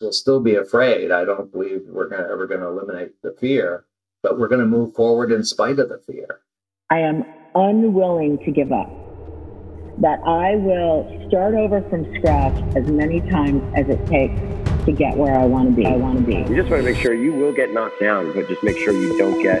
we'll still be afraid. I don't believe we're gonna, ever going to eliminate the fear, but we're going to move forward in spite of the fear. I am unwilling to give up. That I will start over from scratch as many times as it takes to get where I want to be. I want to be. You just want to make sure you will get knocked down, but just make sure you don't get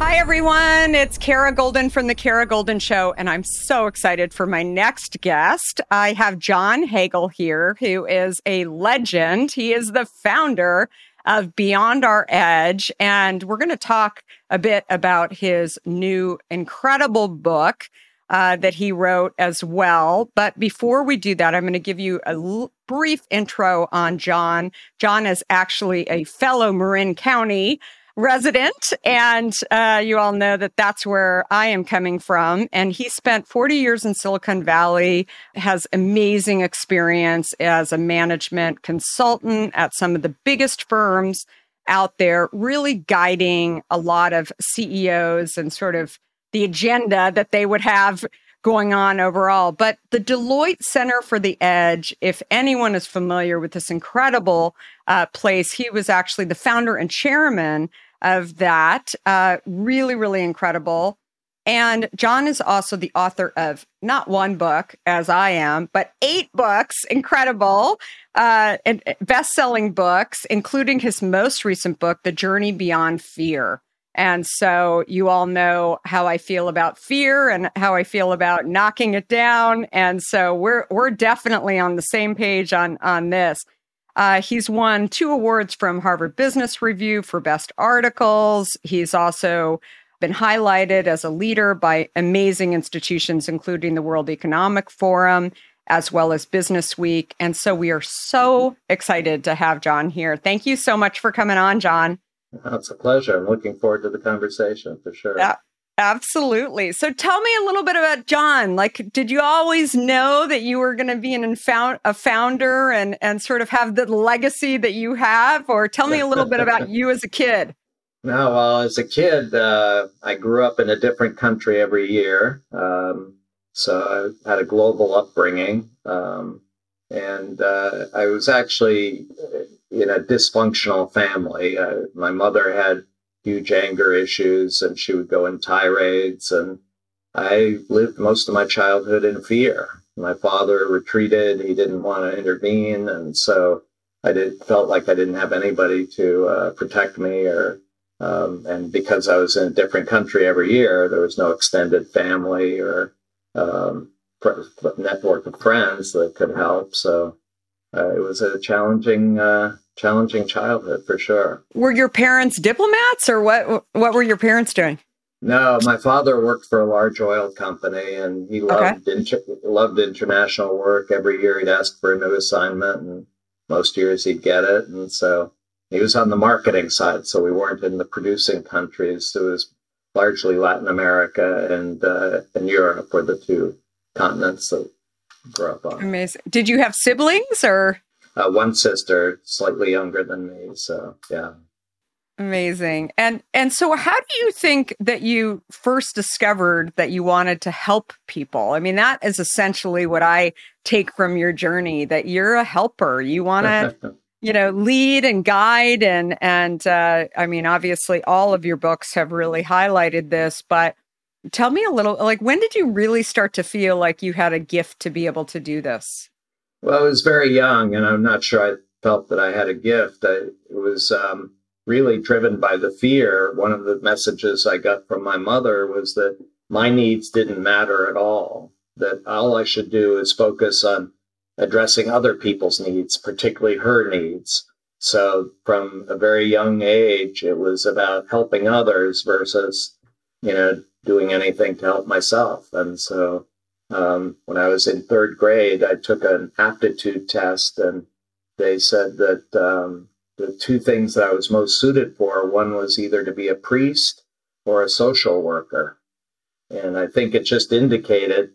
Hi, everyone. It's Kara Goldin from The Kara Goldin Show, and I'm so excited for my next guest. I have John Hagel here, who is a legend. He is the founder of Beyond Our Edge, and we're going to talk a bit about his new incredible book. Uh, that he wrote as well. But before we do that, I'm going to give you a l- brief intro on John. John is actually a fellow Marin County resident. And uh, you all know that that's where I am coming from. And he spent 40 years in Silicon Valley, has amazing experience as a management consultant at some of the biggest firms out there, really guiding a lot of CEOs and sort of the agenda that they would have going on overall. But the Deloitte Center for the Edge, if anyone is familiar with this incredible uh, place, he was actually the founder and chairman of that. Uh, really, really incredible. And John is also the author of not one book, as I am, but eight books, incredible, uh, and uh, best selling books, including his most recent book, The Journey Beyond Fear. And so you all know how I feel about fear and how I feel about knocking it down. And so we're we're definitely on the same page on on this. Uh, he's won two awards from Harvard Business Review for best articles. He's also been highlighted as a leader by amazing institutions, including the World Economic Forum, as well as Business Week. And so we are so excited to have John here. Thank you so much for coming on, John. It's a pleasure. I'm looking forward to the conversation for sure. Yeah. Absolutely. So tell me a little bit about John. Like, did you always know that you were going to be an a founder and, and sort of have the legacy that you have? Or tell me a little bit about you as a kid. No, well, as a kid, uh, I grew up in a different country every year. Um, so I had a global upbringing. Um, and uh, I was actually in a dysfunctional family. Uh, my mother had huge anger issues and she would go in tirades. And I lived most of my childhood in fear. My father retreated. He didn't want to intervene. And so I did felt like I didn't have anybody to uh, protect me or, um, and because I was in a different country every year, there was no extended family or, um, network of friends that could help. So uh, it was a challenging, uh, challenging childhood for sure. Were your parents diplomats, or what? What were your parents doing? No, my father worked for a large oil company, and he loved okay. inter- loved international work. Every year, he'd ask for a new assignment, and most years he'd get it. And so he was on the marketing side, so we weren't in the producing countries. It was largely Latin America and uh, and Europe were the two continents that grew up on. Amazing. Did you have siblings or? Uh, one sister, slightly younger than me. So yeah. Amazing. And and so how do you think that you first discovered that you wanted to help people? I mean, that is essentially what I take from your journey that you're a helper. You want to you know lead and guide and and uh, i mean obviously all of your books have really highlighted this but tell me a little like when did you really start to feel like you had a gift to be able to do this well, I was very young, and I'm not sure I felt that I had a gift. I, it was um, really driven by the fear. One of the messages I got from my mother was that my needs didn't matter at all, that all I should do is focus on addressing other people's needs, particularly her needs. So from a very young age, it was about helping others versus, you know, doing anything to help myself. And so um, when I was in third grade, I took an aptitude test, and they said that um, the two things that I was most suited for. One was either to be a priest or a social worker, and I think it just indicated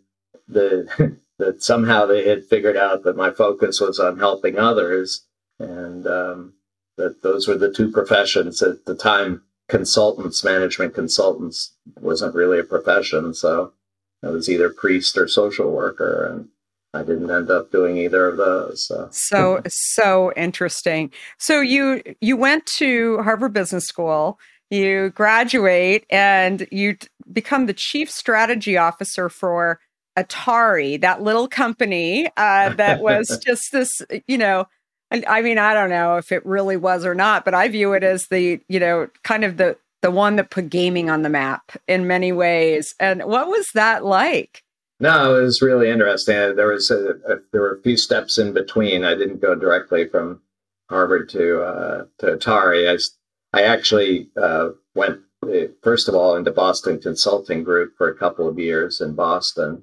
the that somehow they had figured out that my focus was on helping others, and um, that those were the two professions at the time. Consultants, management consultants, wasn't really a profession, so I was either priest or social worker, and I didn't end up doing either of those. So. so so interesting. So you you went to Harvard Business School. You graduate and you become the chief strategy officer for Atari, that little company uh, that was just this, you know, and I mean, I don't know if it really was or not, but I view it as the, you know, kind of the the one that put gaming on the map in many ways. And what was that like? No, it was really interesting. There was a, a, there were a few steps in between. I didn't go directly from Harvard to uh, to Atari. I I actually uh, went uh, first of all into Boston Consulting Group for a couple of years in Boston,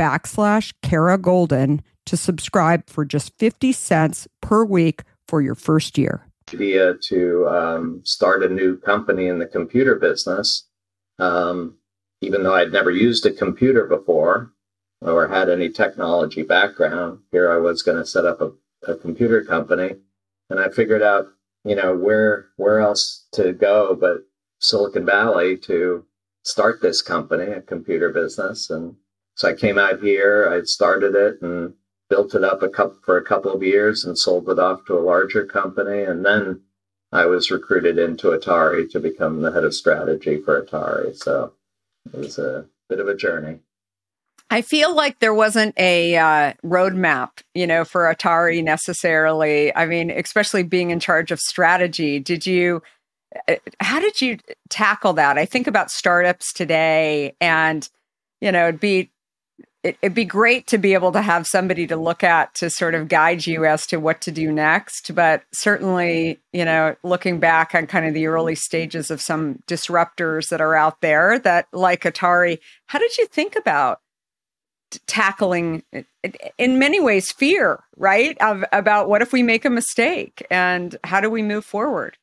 backslash Kara Goldin to subscribe for just 50 cents per week for your first year. Idea to um, start a new company in the computer business. Um, even though I'd never used a computer before or had any technology background, here I was going to set up a, a computer company. And I figured out, you know, where where else to go but Silicon Valley to start this company, a computer business. And so I came out here, I started it and built it up a couple for a couple of years and sold it off to a larger company. And then I was recruited into Atari to become the head of strategy for Atari. So it was a bit of a journey. I feel like there wasn't a uh, roadmap, you know, for Atari necessarily. I mean, especially being in charge of strategy. Did you? Uh, how did you tackle that? I think about startups today, and you know, it'd be it, would be great to be able to have somebody to look at to sort of guide you as to what to do next. But certainly, you know, looking back on kind of the early stages of some disruptors that are out there that, like Atari, how did you think about tackling, in many ways, fear, right? Of, about what if we make a mistake and how do we move forward?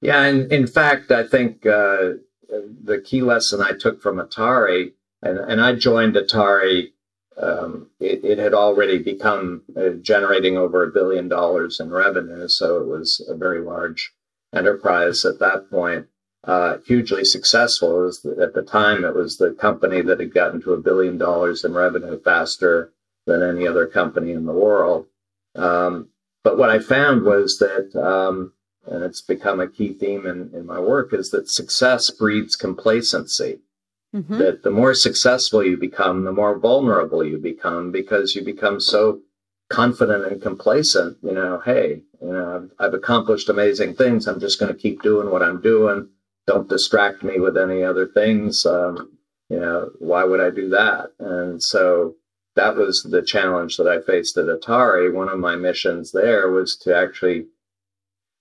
Yeah. And in fact, I think uh, the key lesson I took from Atari and, and I joined Atari. Um, it, it, had already become uh, generating over a billion dollars in revenue, so it was a very large enterprise at that point. Uh, hugely successful. Was at the time it was the company that had gotten to a billion dollars in revenue faster than any other company in the world. Um, but what I found was that, um, and it's become a key theme in, in my work, is that success breeds complacency. Mm-hmm. That the more successful you become, the more vulnerable you become because you become so confident and complacent. You know, hey, you know, I've, I've accomplished amazing things. I'm just going to keep doing what I'm doing. Don't distract me with any other things. Um, you know, why would I do that? And so that was the challenge that I faced at Atari. One of my missions there was to actually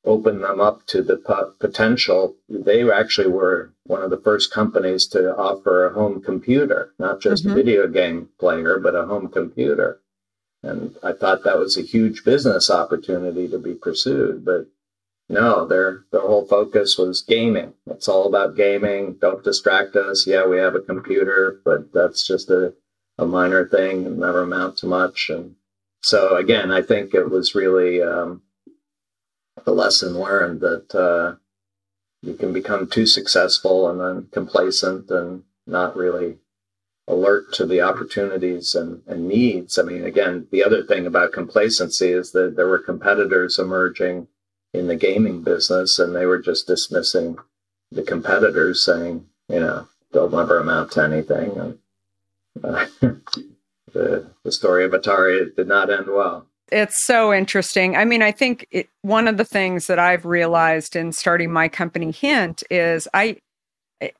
open them up to the potential. They actually were one of the first companies to offer a home computer, not just mm-hmm. a video game player, but a home computer. And I thought that was a huge business opportunity to be pursued. But no, their their whole focus was gaming. It's all about gaming. Don't distract us. Yeah, we have a computer, but that's just a, a minor thing and never amount to much. And so again, I think it was really um, the lesson learned that uh, you can become too successful and then complacent and not really alert to the opportunities and, and needs. I mean, again, the other thing about complacency is that there were competitors emerging in the gaming business and they were just dismissing the competitors saying, you know, they'll never amount to anything. And uh, the, the story of Atari did not end well. It's so interesting. I mean, I think it, one of the things that I've realized in starting my company Hint is I, I,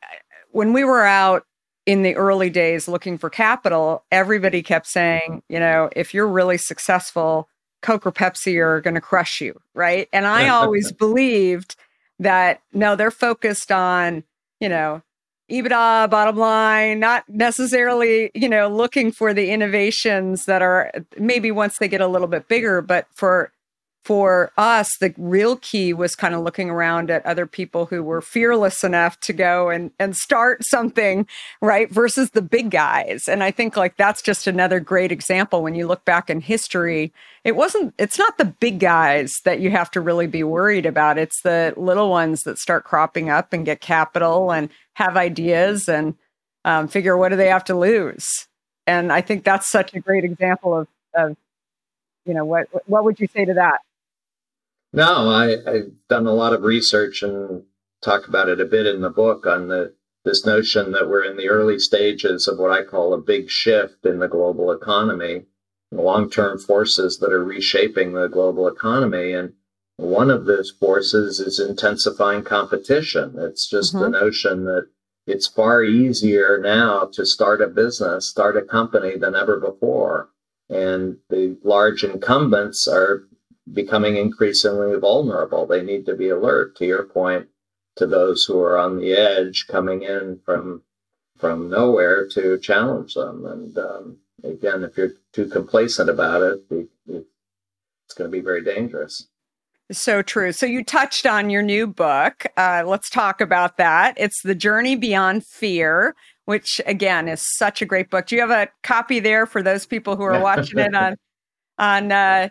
when we were out in the early days looking for capital, everybody kept saying, you know, if you're really successful, Coke or Pepsi are going to crush you, right? And I always believed that no, they're focused on, you know, EBITDA, bottom line, not necessarily, you know, looking for the innovations that are maybe once they get a little bit bigger, but for for us, the real key was kind of looking around at other people who were fearless enough to go and, and start something, right? Versus the big guys. And I think like that's just another great example when you look back in history. It wasn't, it's not the big guys that you have to really be worried about. It's the little ones that start cropping up and get capital and have ideas and um, figure what do they have to lose. And I think that's such a great example of, of you know, what, what would you say to that? No, I, I've done a lot of research and talk about it a bit in the book on the this notion that we're in the early stages of what I call a big shift in the global economy, long term forces that are reshaping the global economy. And one of those forces is intensifying competition. It's just mm-hmm. the notion that it's far easier now to start a business, start a company than ever before. And the large incumbents are becoming increasingly vulnerable. They need to be alert, to your point, to those who are on the edge coming in from from nowhere to challenge them. And um, again, if you're too complacent about it, it's going to be very dangerous. So true. So you touched on your new book. Uh, let's talk about that. It's The Journey Beyond Fear, which again is such a great book. Do you have a copy there for those people who are watching it on on uh,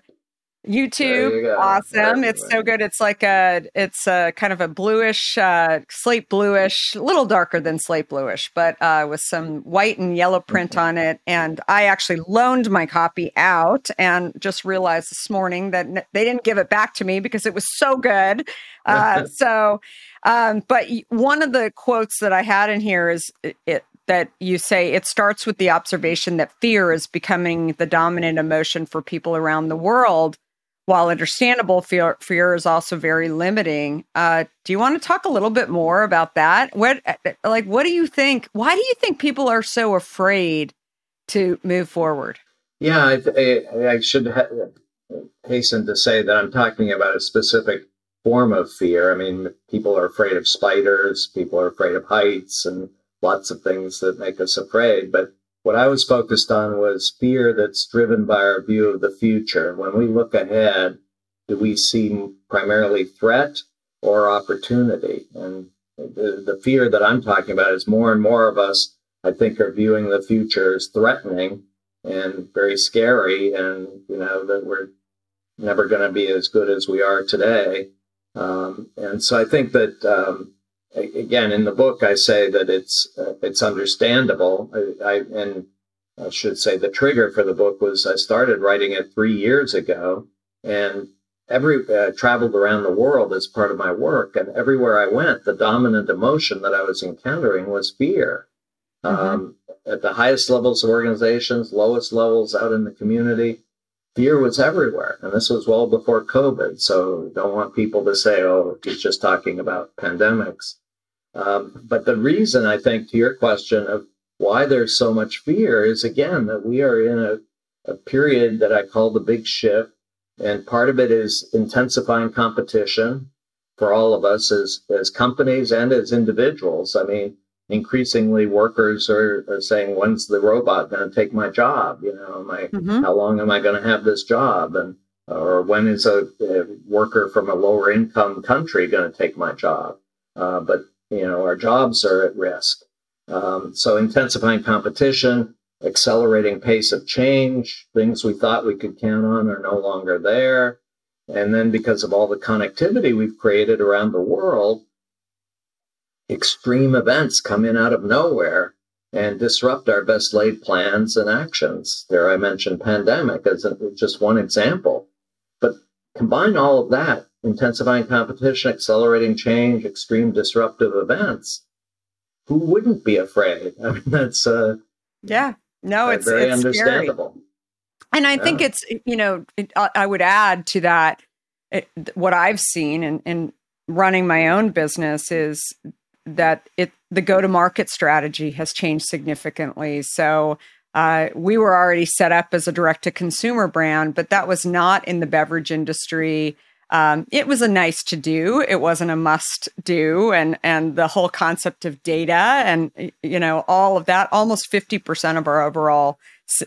YouTube, you awesome. It's so good. It's like a, it's a kind of a bluish, uh, slate bluish, a little darker than slate bluish, but uh, with some white and yellow print mm-hmm. on it. And I actually loaned my copy out and just realized this morning that n- they didn't give it back to me because it was so good. Uh, so, um, but one of the quotes that I had in here is it, it that you say it starts with the observation that fear is becoming the dominant emotion for people around the world while understandable, fear, fear is also very limiting. Uh, do you want to talk a little bit more about that? What, like, what do you think? Why do you think people are so afraid to move forward? Yeah, I, I, I should ha- hasten to say that I'm talking about a specific form of fear. I mean, people are afraid of spiders, people are afraid of heights, and lots of things that make us afraid. But what I was focused on was fear that's driven by our view of the future. When we look ahead, do we see primarily threat or opportunity? And the, the fear that I'm talking about is more and more of us, I think, are viewing the future as threatening and very scary, and you know that we're never going to be as good as we are today. Um, and so I think that um, again in the book I say that it's uh, it's understandable. I, I, and I should say the trigger for the book was I started writing it three years ago, and every uh, traveled around the world as part of my work, and everywhere I went, the dominant emotion that I was encountering was fear. Mm-hmm. Um, at the highest levels of organizations, lowest levels out in the community, fear was everywhere. And this was well before COVID. So don't want people to say, oh, he's just talking about pandemics. Um, but the reason I think to your question of why there's so much fear is again that we are in a, a period that I call the big shift. And part of it is intensifying competition for all of us as, as companies and as individuals. I mean, increasingly workers are, are saying, when's the robot going to take my job? You know, am I, mm-hmm. how long am I going to have this job? And, or when is a, a worker from a lower income country going to take my job? Uh, but you know, our jobs are at risk. Um, so intensifying competition, accelerating pace of change, things we thought we could count on are no longer there. And then because of all the connectivity we've created around the world, extreme events come in out of nowhere and disrupt our best laid plans and actions. There I mentioned pandemic as just one example. But combine all of that intensifying competition, accelerating change, extreme disruptive events, who wouldn't be afraid? I mean, that's uh, yeah, no, it's very it's understandable. Scary. And I yeah. think it's you know it, I would add to that it, what I've seen in, in running my own business is that it the go to market strategy has changed significantly. So uh, we were already set up as a direct to consumer brand, but that was not in the beverage industry um, it was a nice to do. It wasn't a must do, and and the whole concept of data and you know all of that. Almost fifty percent of our overall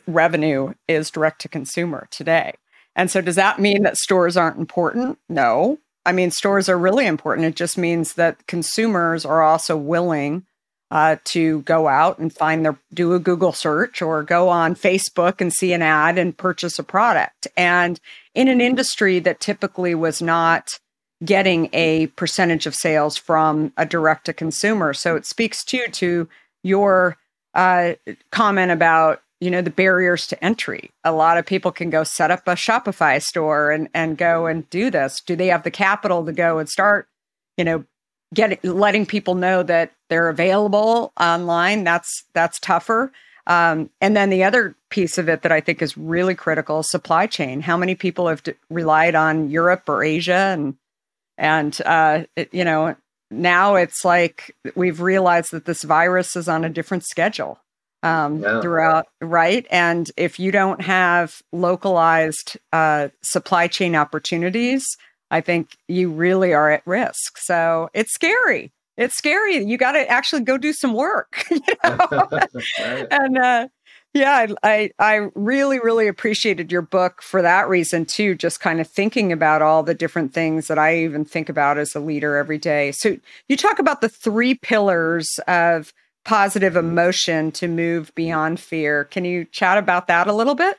revenue is direct to consumer today, And so, does that mean that stores aren't important? No. I mean, stores are really important. It just means that consumers are also willing uh, to go out and find their, do a Google search or go on Facebook and see an ad and purchase a product. And in an industry that typically was not getting a percentage of sales from a direct to consumer. So it speaks too to your uh, comment about you know the barriers to entry a lot of people can go set up a shopify store and and go and do this do they have the capital to go and start you know get letting people know that they're available online that's that's tougher um, and then the other piece of it that i think is really critical supply chain how many people have d- relied on europe or asia and and uh, it, you know now it's like we've realized that this virus is on a different schedule um, yeah. throughout, right? And if you don't have localized uh, supply chain opportunities, I think you really are at risk. So it's scary. It's scary. You got to actually go do some work. You know? And uh, yeah, I I really really appreciated your book for that reason too. Just kind of thinking about all the different things that I even think about as a leader every day. So you talk about the three pillars of positive emotion to move beyond fear. Can you chat about that a little bit?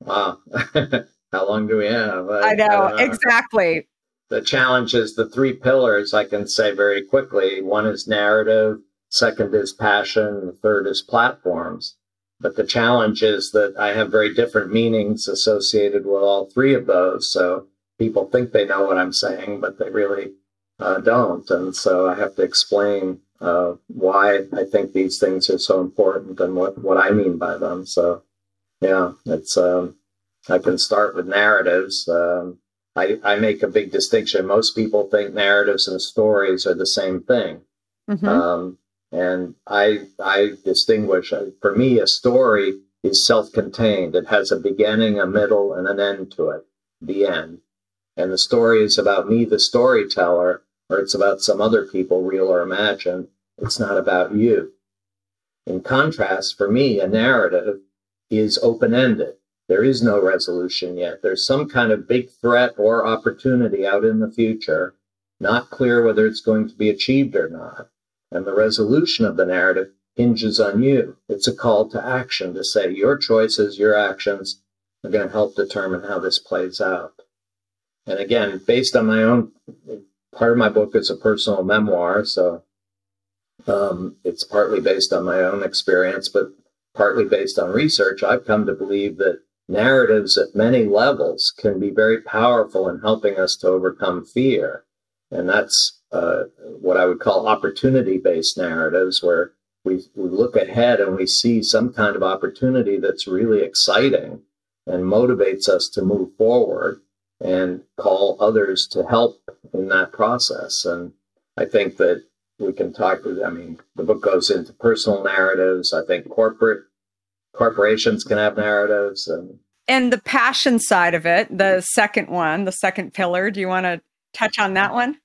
Wow. How long do we have? I, I, know, I know, exactly. The challenge is the three pillars I can say very quickly. One is narrative, second is passion, the third is platforms. But the challenge is that I have very different meanings associated with all three of those. So people think they know what I'm saying, but they really uh, don't. And so I have to explain uh, why I think these things are so important and what, what I mean by them. So, yeah, it's, um, I can start with narratives. Um, I, I make a big distinction. Most people think narratives and stories are the same thing. Mm-hmm. Um, and I, I distinguish, uh, for me, a story is self-contained. It has a beginning, a middle, and an end to it, the end. And the story is about me, the storyteller, or it's about some other people, real or imagined. It's not about you. In contrast, for me, a narrative is open ended. There is no resolution yet. There's some kind of big threat or opportunity out in the future, not clear whether it's going to be achieved or not. And the resolution of the narrative hinges on you. It's a call to action to say your choices, your actions are going to help determine how this plays out. And again, based on my own part of my book is a personal memoir, so um, it's partly based on my own experience, but partly based on research. I've come to believe that narratives at many levels can be very powerful in helping us to overcome fear. And that's uh, what I would call opportunity based narratives, where we, we look ahead and we see some kind of opportunity that's really exciting and motivates us to move forward and call others to help in that process. And I think that we can talk. I mean, the book goes into personal narratives. I think corporate corporations can have narratives and and the passion side of it, the second one, the second pillar. Do you want to touch on that one?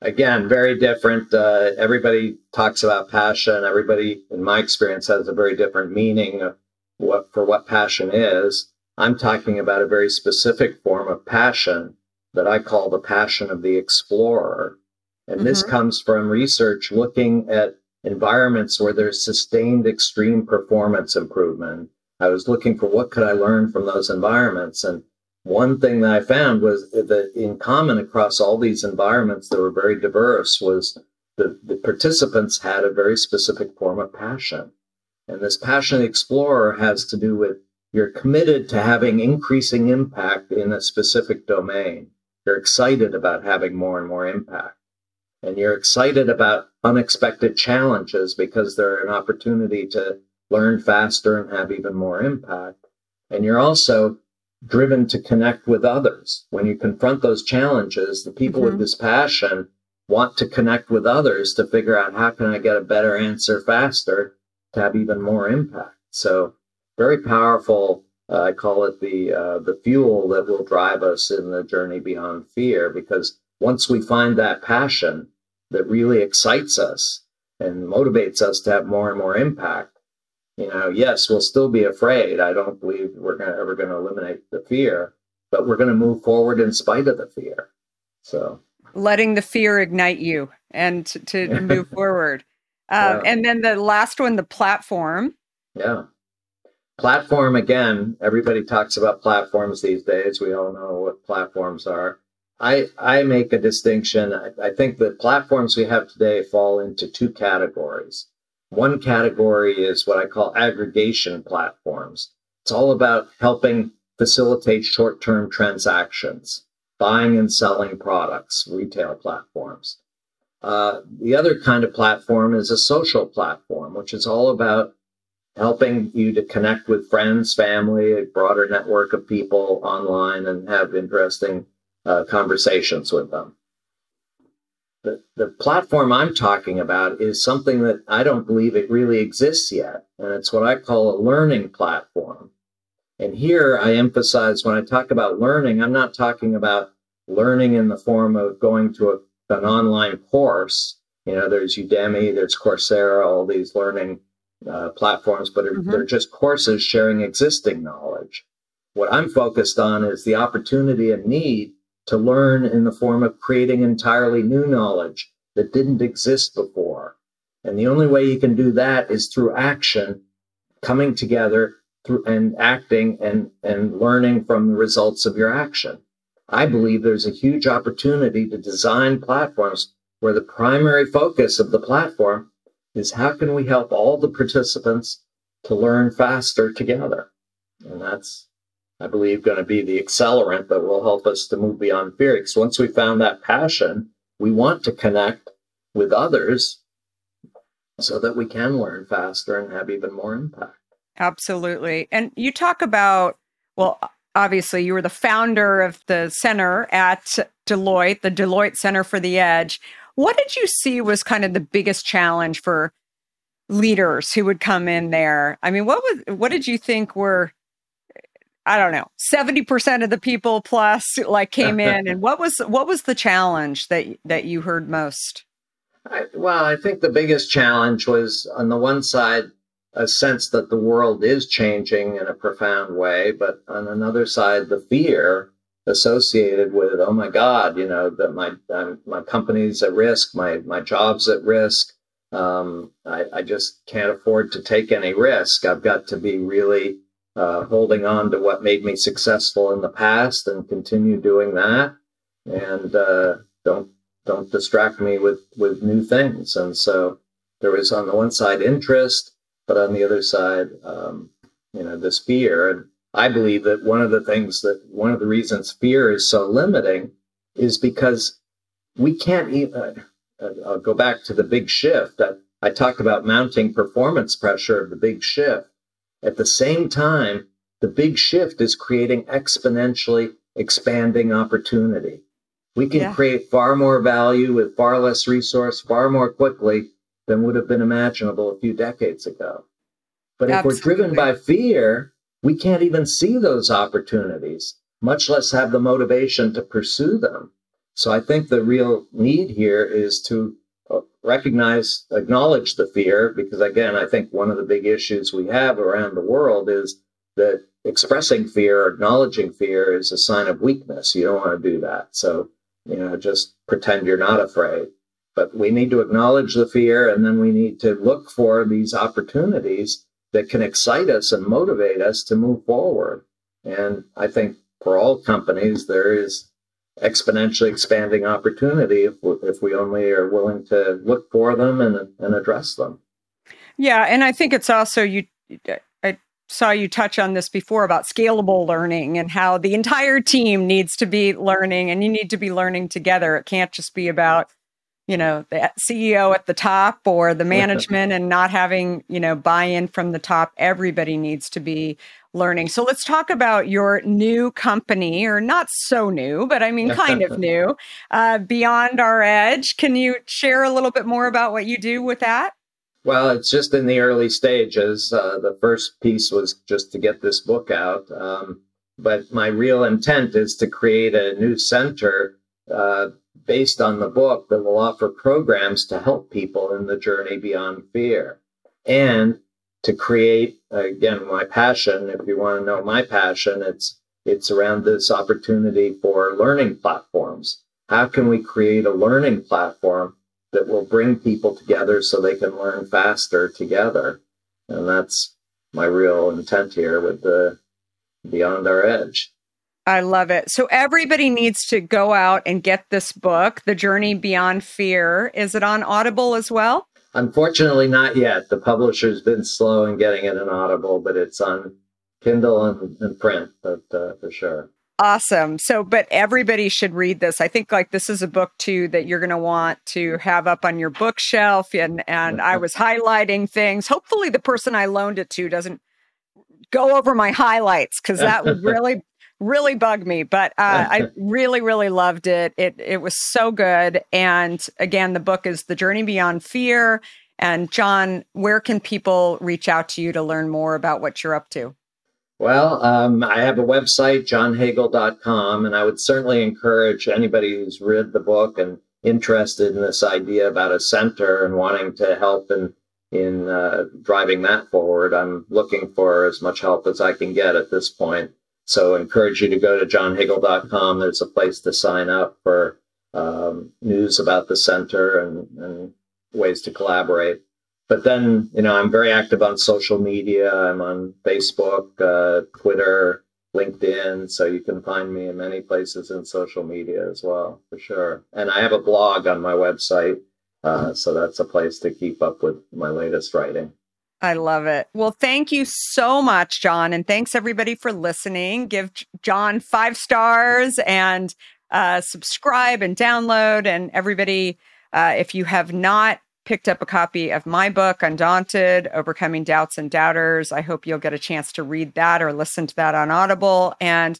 Again, very different. Uh, everybody talks about passion. Everybody, in my experience, has a very different meaning of what for what passion is. I'm talking about a very specific form of passion that I call the passion of the explorer. And mm-hmm. this comes from research looking at environments where there's sustained extreme performance improvement. I was looking for what could I learn from those environments. And one thing that I found was that in common across all these environments that were very diverse was the, the participants had a very specific form of passion. And this passion explorer has to do with you're committed to having increasing impact in a specific domain. You're excited about having more and more impact. And you're excited about unexpected challenges because they're an opportunity to learn faster and have even more impact. And you're also driven to connect with others. When you confront those challenges, the people mm-hmm. with this passion want to connect with others to figure out how can I get a better answer faster to have even more impact. So very powerful. Uh, I call it the uh, the fuel that will drive us in the journey beyond fear. Because once we find that passion that really excites us and motivates us to have more and more impact, you know, yes, we'll still be afraid. I don't believe we're gonna, ever going to eliminate the fear, but we're going to move forward in spite of the fear. So letting the fear ignite you and to, to move forward. Uh, yeah. And then the last one, the platform. Yeah. Platform again, everybody talks about platforms these days. We all know what platforms are. I, I make a distinction. I, I think the platforms we have today fall into two categories. One category is what I call aggregation platforms. It's all about helping facilitate short term transactions, buying and selling products, retail platforms. Uh, the other kind of platform is a social platform, which is all about helping you to connect with friends, family, a broader network of people online and have interesting uh, conversations with them. The, the platform I'm talking about is something that I don't believe it really exists yet. And it's what I call a learning platform. And here I emphasize when I talk about learning, I'm not talking about learning in the form of going to a, an online course. You know, there's Udemy, there's Coursera, all these learning uh, platforms, but mm-hmm. they're just courses sharing existing knowledge. What I'm focused on is the opportunity and need to learn in the form of creating entirely new knowledge that didn't exist before. And the only way you can do that is through action, coming together through and acting and, and learning from the results of your action. I believe there's a huge opportunity to design platforms where the primary focus of the platform is how can we help all the participants to learn faster together? And that's, I believe, going to be the accelerant that will help us to move beyond fear. Because once we found that passion, we want to connect with others so that we can learn faster and have even more impact. Absolutely. And you talk about, well, obviously, you were the founder of the center at Deloitte, the Deloitte Center for the Edge. What did you see was kind of the biggest challenge for leaders who would come in there? I mean, what was what did you think were I don't know, 70% of the people plus like came in. And what was what was the challenge that that you heard most? I, well, I think the biggest challenge was on the one side a sense that the world is changing in a profound way, but on another side the fear associated with oh my god you know that my I'm, my company's at risk my my job's at risk. Um, I, I, just can't afford to take any risk. I've got to be really uh, holding on to what made me successful in the past and continue doing that and uh, don't don't distract me with with new things and so there was on the one side interest but on the other side um, you know this fear and I believe that one of the things that one of the reasons fear is so limiting is because we can't even. Uh, uh, I'll go back to the big shift. I, I talk about mounting performance pressure of the big shift. At the same time, the big shift is creating exponentially expanding opportunity. We can yeah. create far more value with far less resource, far more quickly than would have been imaginable a few decades ago. But if we're driven by fear, we can't even see those opportunities, much less have the motivation to pursue them. So I think the real need here is to recognize, acknowledge the fear, because again, I think one of the big issues we have around the world is that expressing fear, acknowledging fear is a sign of weakness. You don't want to do that. So, you know, just pretend you're not afraid. But we need to acknowledge the fear and then we need to look for these opportunities that can excite us and motivate us to move forward. And I think for all companies, there is exponentially expanding opportunity if, if we only are willing to look for them and, and address them. Yeah. And I think it's also, you, I saw you touch on this before about scalable learning and how the entire team needs to be learning and you need to be learning together. It can't just be about you know the ceo at the top or the management and not having you know buy-in from the top everybody needs to be learning. So let's talk about your new company or not so new but i mean kind of new uh, beyond our edge. Can you share a little bit more about what you do with that? Well it's just in the early stages. Uh, the first piece was just to get this book out um, but my real intent is to create a new center uh, based on the book that will offer programs to help people in the journey beyond fear. And to create again my passion if you want to know my passion it's it's around this opportunity for learning platforms. How can we create a learning platform that will bring people together so they can learn faster together? And that's my real intent here with the Beyond Our Edge. I love it. So everybody needs to go out and get this book, The Journey Beyond Fear. Is it on Audible as well? Unfortunately, not yet. The publisher's been slow in getting it in Audible, but it's on Kindle and, and print, but uh, for sure. Awesome. So, but everybody should read this. I think like this is a book too that you're going to want to have up on your bookshelf. And and I was highlighting things. Hopefully, the person I loaned it to doesn't go over my highlights because that would really really bug me. But uh, I really really loved it. It it was so good. And again, the book is The Journey Beyond Fear. And John, where can people reach out to you to learn more about what you're up to? Well, um, I have a website, johnhagel.com, and I would certainly encourage anybody who's read the book and interested in this idea about a center and wanting to help in in uh, driving that forward. I'm looking for as much help as I can get at this point. So, I encourage you to go to johnhagel.com. There's a place to sign up for um, news about the center and, and ways to collaborate. But then you know i'm very active on social media. I'm on facebook uh, twitter linkedin. So you can find me in many places in social media as well for sure. And i have a blog on my website uh, so that's a place to keep up with my latest writing I love it. Well, thank you so much, John. And thanks everybody for listening. Give John five stars and uh, subscribe and download. And everybody, uh, if you have not picked up a copy of my book, Undaunted Overcoming Doubts and Doubters. I hope you'll get a chance to read that or listen to that on Audible. And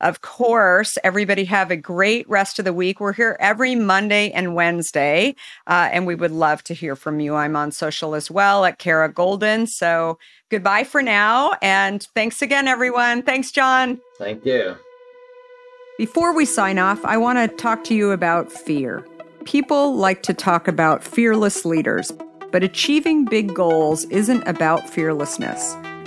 of course, everybody have a great rest of the week. We're here every Monday and Wednesday, uh, and we would love to hear from you. I'm on social as well at Kara Goldin. So goodbye for now. And thanks again, everyone. Thanks, John. Thank you. Before we sign off, I want to talk to you about fear. People like to talk about fearless leaders, but achieving big goals isn't about fearlessness.